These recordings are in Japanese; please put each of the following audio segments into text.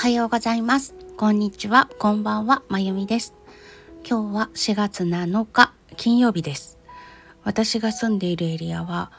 はようございます。こんにちは、こんばんは、まゆみです。今日は4月7日、金曜日です。私が住んでいるエリアは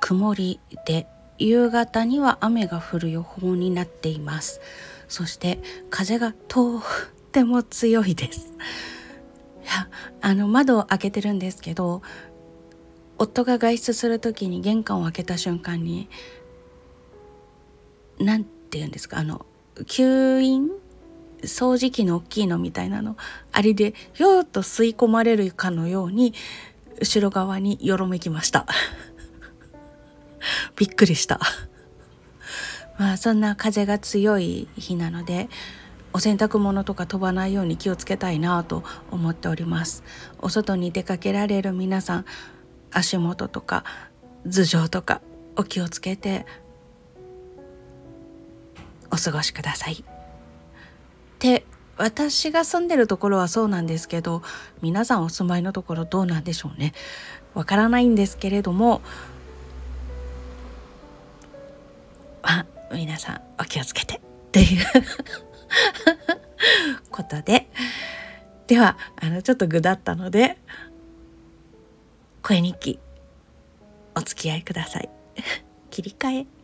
曇りで夕方には雨が降る予報になっています。そして風がとっても強いです。いや、あの窓を開けてるんですけど、夫が外出する時に玄関を開けた瞬間に何て言うんですかあの吸引掃除機の大きいのみたいなのあれでひょーっと吸い込まれるかのように後ろ側によろめきました。びっくりした。まあそんな風が強い日なのでお洗濯物とか飛ばないように気をつけたいなと思っております。お外に出かけられる皆さん足元とか頭上とかお気をつけてお過ごしください。って私が住んでるところはそうなんですけど皆さんお住まいのところどうなんでしょうね。わからないんですけれどもあ皆さんお気をつけてっていう ことで。ではあのちょっと具だったので声日記お付き合いください。切り替え。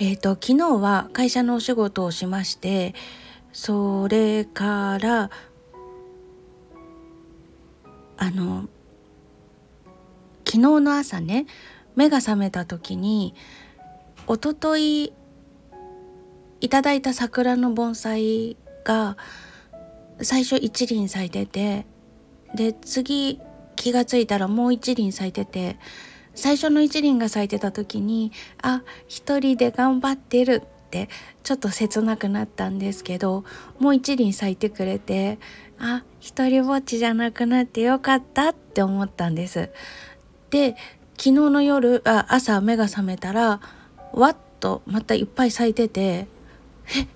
えっ、ー、と昨日は会社のお仕事をしましてそれからあの昨日の朝ね目が覚めた時におとといいただいた桜の盆栽が最初一輪咲いててで次気が付いたらもう一輪咲いてて最初の一輪が咲いてた時にあ一人で頑張ってるってちょっと切なくなったんですけどもう一輪咲いてくれてあ一人ぼっちじゃなくなってよかったって思ったんです。で昨日の夜あ朝目が覚めたらわっとまたいっぱい咲いててえ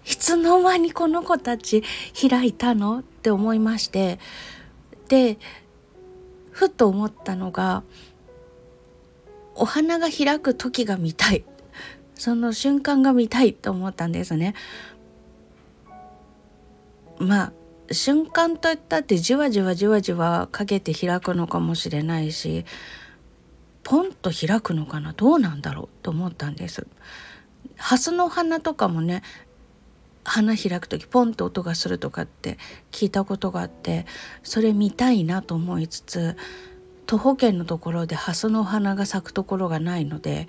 いつの間にこの子たち開いたのって思いましてでふと思ったのがお花が開く時が見たいその瞬間が見たいと思ったんですね。まあ瞬間といったってじわじわじわじわかけて開くのかもしれないしポンと開くのかな？どうなんだろうと思ったんです。ハスの花とかもね花開く時ポンと音がするとかって聞いたことがあってそれ見たいなと思いつつ徒歩圏のところでハスの花が咲くところがないので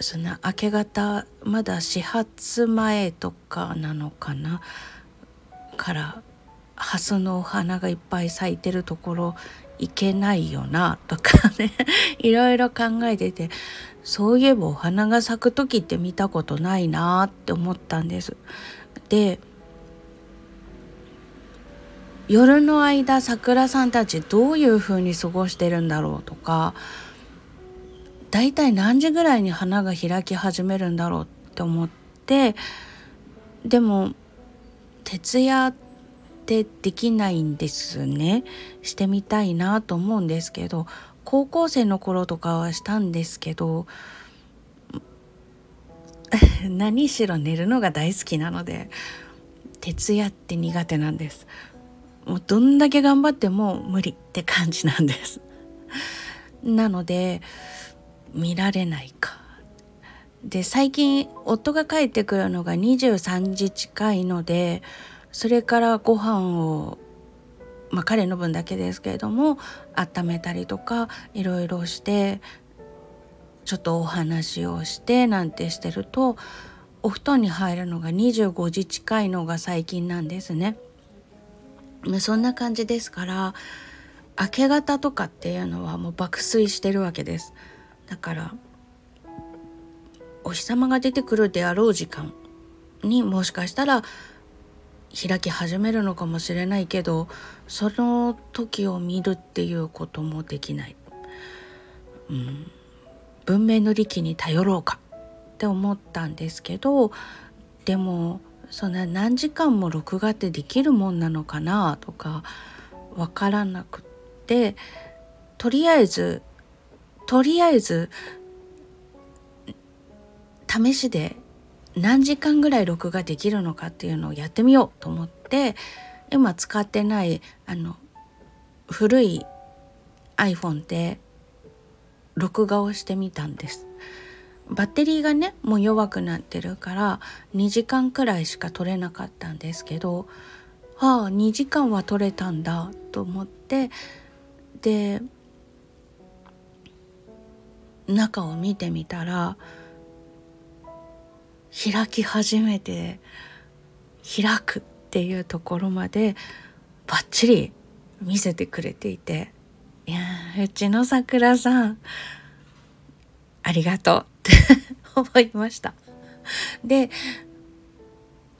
そんな明け方まだ始発前とかなのかなからハスのお花がいっぱい咲いてるところ行けないよなとかね いろいろ考えててそういえばお花が咲く時って見たことないなって思ったんです。で夜の間桜さんたちどういう風に過ごしてるんだろうとかだいたい何時ぐらいに花が開き始めるんだろうって思ってでも徹夜ってできないんですね。してみたいなと思うんですけど高校生の頃とかはしたんですけど 何しろ寝るのが大好きなので徹夜って苦手なんです。もうどんだけ頑張っても無理って感じなんです なので見られないかで最近夫が帰ってくるのが23時近いのでそれからご飯をまあ彼の分だけですけれども温めたりとかいろいろしてちょっとお話をしてなんてしてるとお布団に入るのが25時近いのが最近なんですね。まそんな感じですから明け方とかっていうのはもう爆睡してるわけです。だからお日様が出てくるであろう時間にもしかしたら開き始めるのかもしれないけどその時を見るっていうこともできない、うん、文明の利器に頼ろうかって思ったんですけどでもそんな何時間も録画ってできるもんなのかなとか分からなくってとりあえずとりあえず試しで何時間ぐらい録画できるのかっていうのをやってみようと思って今使ってないあの古い iPhone で録画をしてみたんです。バッテリーがねもう弱くなってるから2時間くらいしか撮れなかったんですけどああ2時間は撮れたんだと思ってで中を見てみたら開き始めて開くっていうところまでバッチリ見せてくれていていやうちの桜さんありがとう。って思いました。で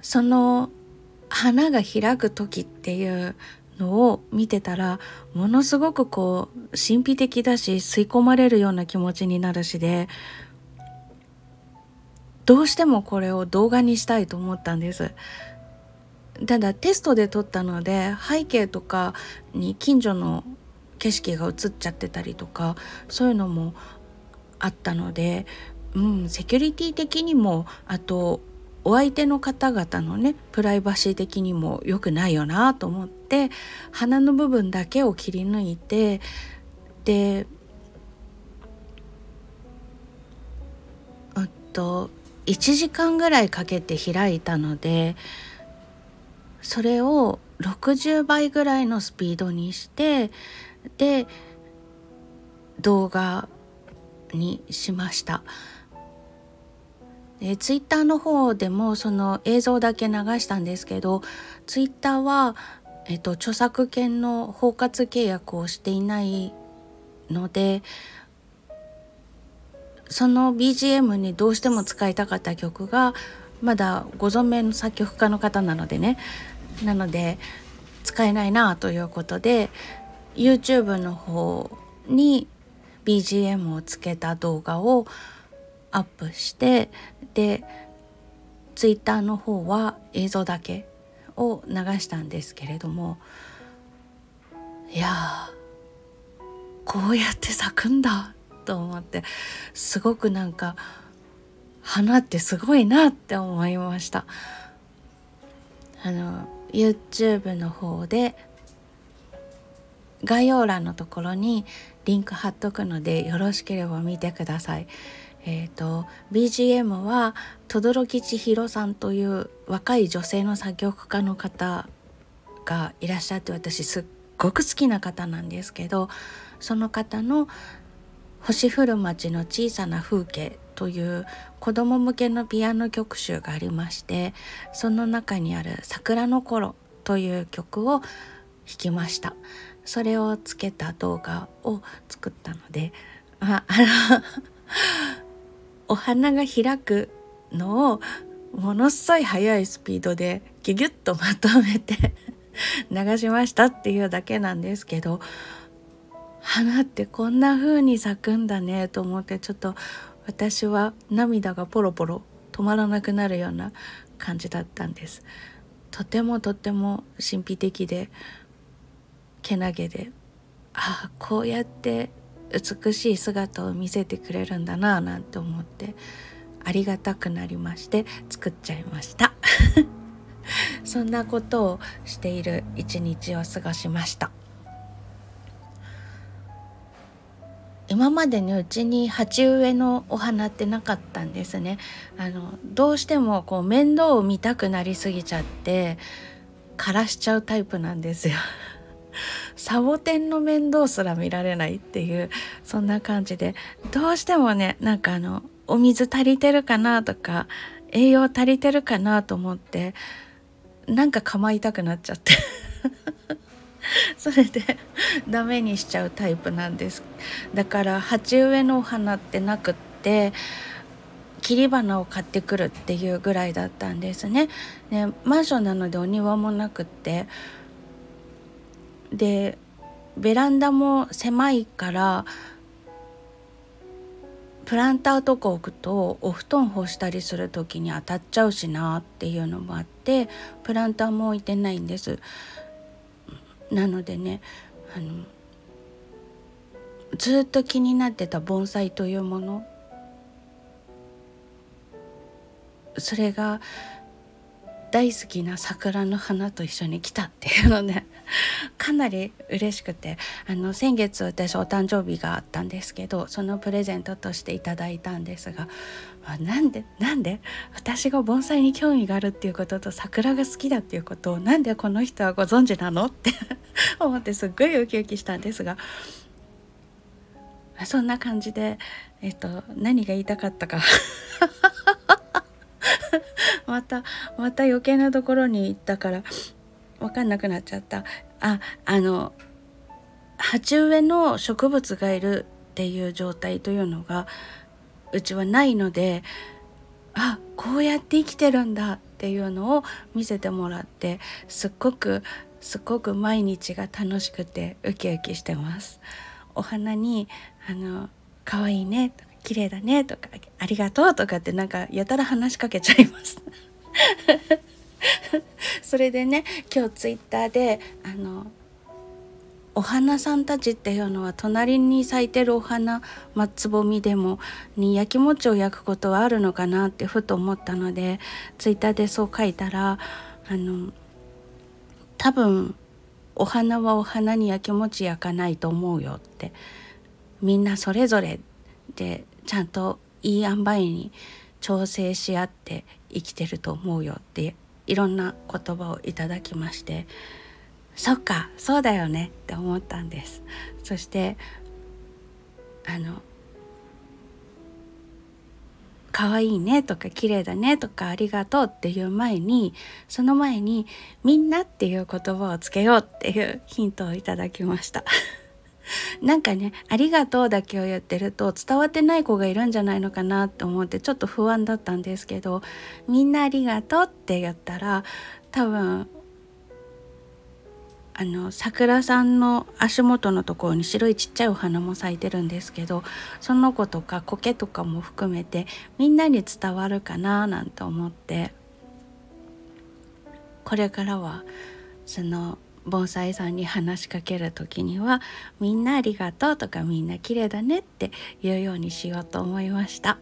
その花が開く時っていうのを見てたらものすごくこう神秘的だし吸い込まれるような気持ちになるしでどうしてもこれを動画にしたいと思ったんです。ただテストで撮ったので背景とかに近所の景色が映っちゃってたりとかそういうのもあったので、うん、セキュリティ的にもあとお相手の方々のねプライバシー的にも良くないよなと思って鼻の部分だけを切り抜いてでっと1時間ぐらいかけて開いたのでそれを60倍ぐらいのスピードにしてで動画にしました。でツイッターの方でもその映像だけ流したんですけどツイッターは、えっと、著作権の包括契約をしていないのでその BGM にどうしても使いたかった曲がまだご存命の作曲家の方なのでねなので使えないなということで YouTube の方に BGM をつけた動画をアップしてで Twitter の方は映像だけを流したんですけれどもいやこうやって咲くんだと思ってすごくなんか花ってすごいなって思いました。あの YouTube の方で概要欄のところにリンク貼っとくのでよろしければ見てください。えーと、BGM は轟千尋さんという若い女性の作曲家の方がいらっしゃって私すっごく好きな方なんですけどその方の「星降る町の小さな風景」という子供向けのピアノ曲集がありましてその中にある「桜の頃」という曲を弾きましたそれをつけた動画を作ったのであ あのお花が開くのをものすごい速いスピードでギュギュッとまとめて 流しましたっていうだけなんですけど花ってこんな風に咲くんだねと思ってちょっと私は涙がポロポロ止まらなくなるような感じだったんです。とてもとても神秘的でけなげでああこうやって美しい姿を見せてくれるんだななんて思ってありがたくなりまして作っちゃいました。そんなことをしている一日を過ごしました。今までにうちに鉢植えのお花ってなかったんですね。あのどうしてもこう面倒を見たくなりすぎちゃって枯らしちゃうタイプなんですよ。サボテンの面倒すら見られないっていうそんな感じで。どうしてもねなんかあのお水足りてるかなとか栄養足りてるかなと思ってなんか構いたくなっちゃって。それでダメにしちゃうタイプなんです。だから鉢植えのお花ってなくって切り花を買ってくるっていうぐらいだったんですね。ねマンションなのでお庭もなくってでベランダも狭いからプランターとか置くとお布団干したりする時に当たっちゃうしなっていうのもあってプランターも置いてないんです。なのでねあのずっと気になってた盆栽というものそれが大好きな桜の花と一緒に来たっていうのでかなり嬉しくてあの先月私お誕生日があったんですけどそのプレゼントとしていただいたんですが、まあ、なんでなんで？私が盆栽に興味があるっていうことと桜が好きだっていうことをなんでこの人はご存知なのって 思ってすっごいウキウキしたんですがそんな感じで、えっと、何が言いたかったか。またまた余計なところに行ったから分かんなくなっちゃったああの鉢植えの植物がいるっていう状態というのがうちはないのであこうやって生きてるんだっていうのを見せてもらってすっごくすっごく毎日が楽しくてウキウキしてます。お花にあの可愛いねとか綺麗だねとかありがとうとかってなんかやたら話しかけちゃいます それでね今日ツイッターであのお花さんたちっていうのは隣に咲いてるお花松つぼみでもにやきもちを焼くことはあるのかなってふと思ったのでツイッターでそう書いたらあの多分お花はお花にやきもち焼かないと思うよってみんなそれぞれでちゃんといい塩梅に調整し合って生きてると思うよっていろんな言葉をいただきましてそっかそうだよねって思ったんです。そしてあの可愛いねとか綺麗だねとかありがとうっていう前にその前にみんなっていう言葉をつけようっていうヒントをいただきました。なんかね「ありがとう」だけを言ってると伝わってない子がいるんじゃないのかなって思ってちょっと不安だったんですけど「みんなありがとう」って言ったら多分あの桜さんの足元のところに白いちっちゃいお花も咲いてるんですけどその子とか苔とかも含めてみんなに伝わるかななんて思ってこれからはその盆栽さんに話しかける時には「みんなありがとう」とか「みんな綺麗だね」って言うようにしようと思いました。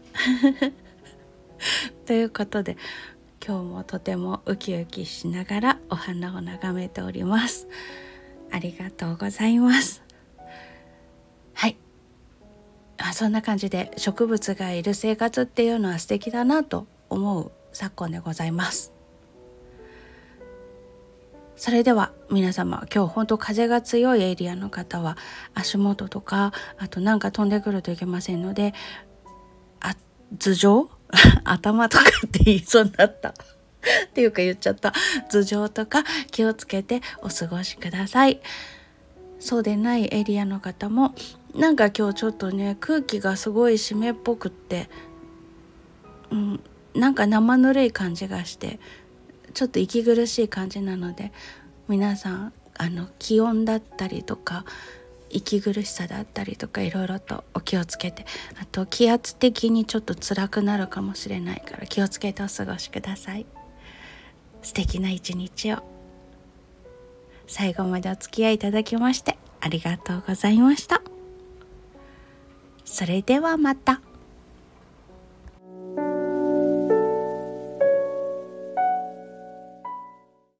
ということで今日もとてもウキウキしながらお花を眺めております。ありがとうございます。はいあそんな感じで植物がいる生活っていうのは素敵だなと思う昨今でございます。それでは皆様今日本当風が強いエリアの方は足元とかあとなんか飛んでくるといけませんのであ頭上？頭とかって言いそうになった。っていうか言っちゃった。頭上とか気をつけてお過ごしください。そうでないエリアの方もなんか今日ちょっとね空気がすごい湿っぽくってうんなんか生ぬるい感じがしてちょっと息苦しい感じなので皆さんあの気温だったりとか息苦しさだったりとかいろいろとお気をつけてあと気圧的にちょっと辛くなるかもしれないから気をつけてお過ごしください。素敵な一日を。最後までお付き合いいただきましてありがとうございました。それではまた。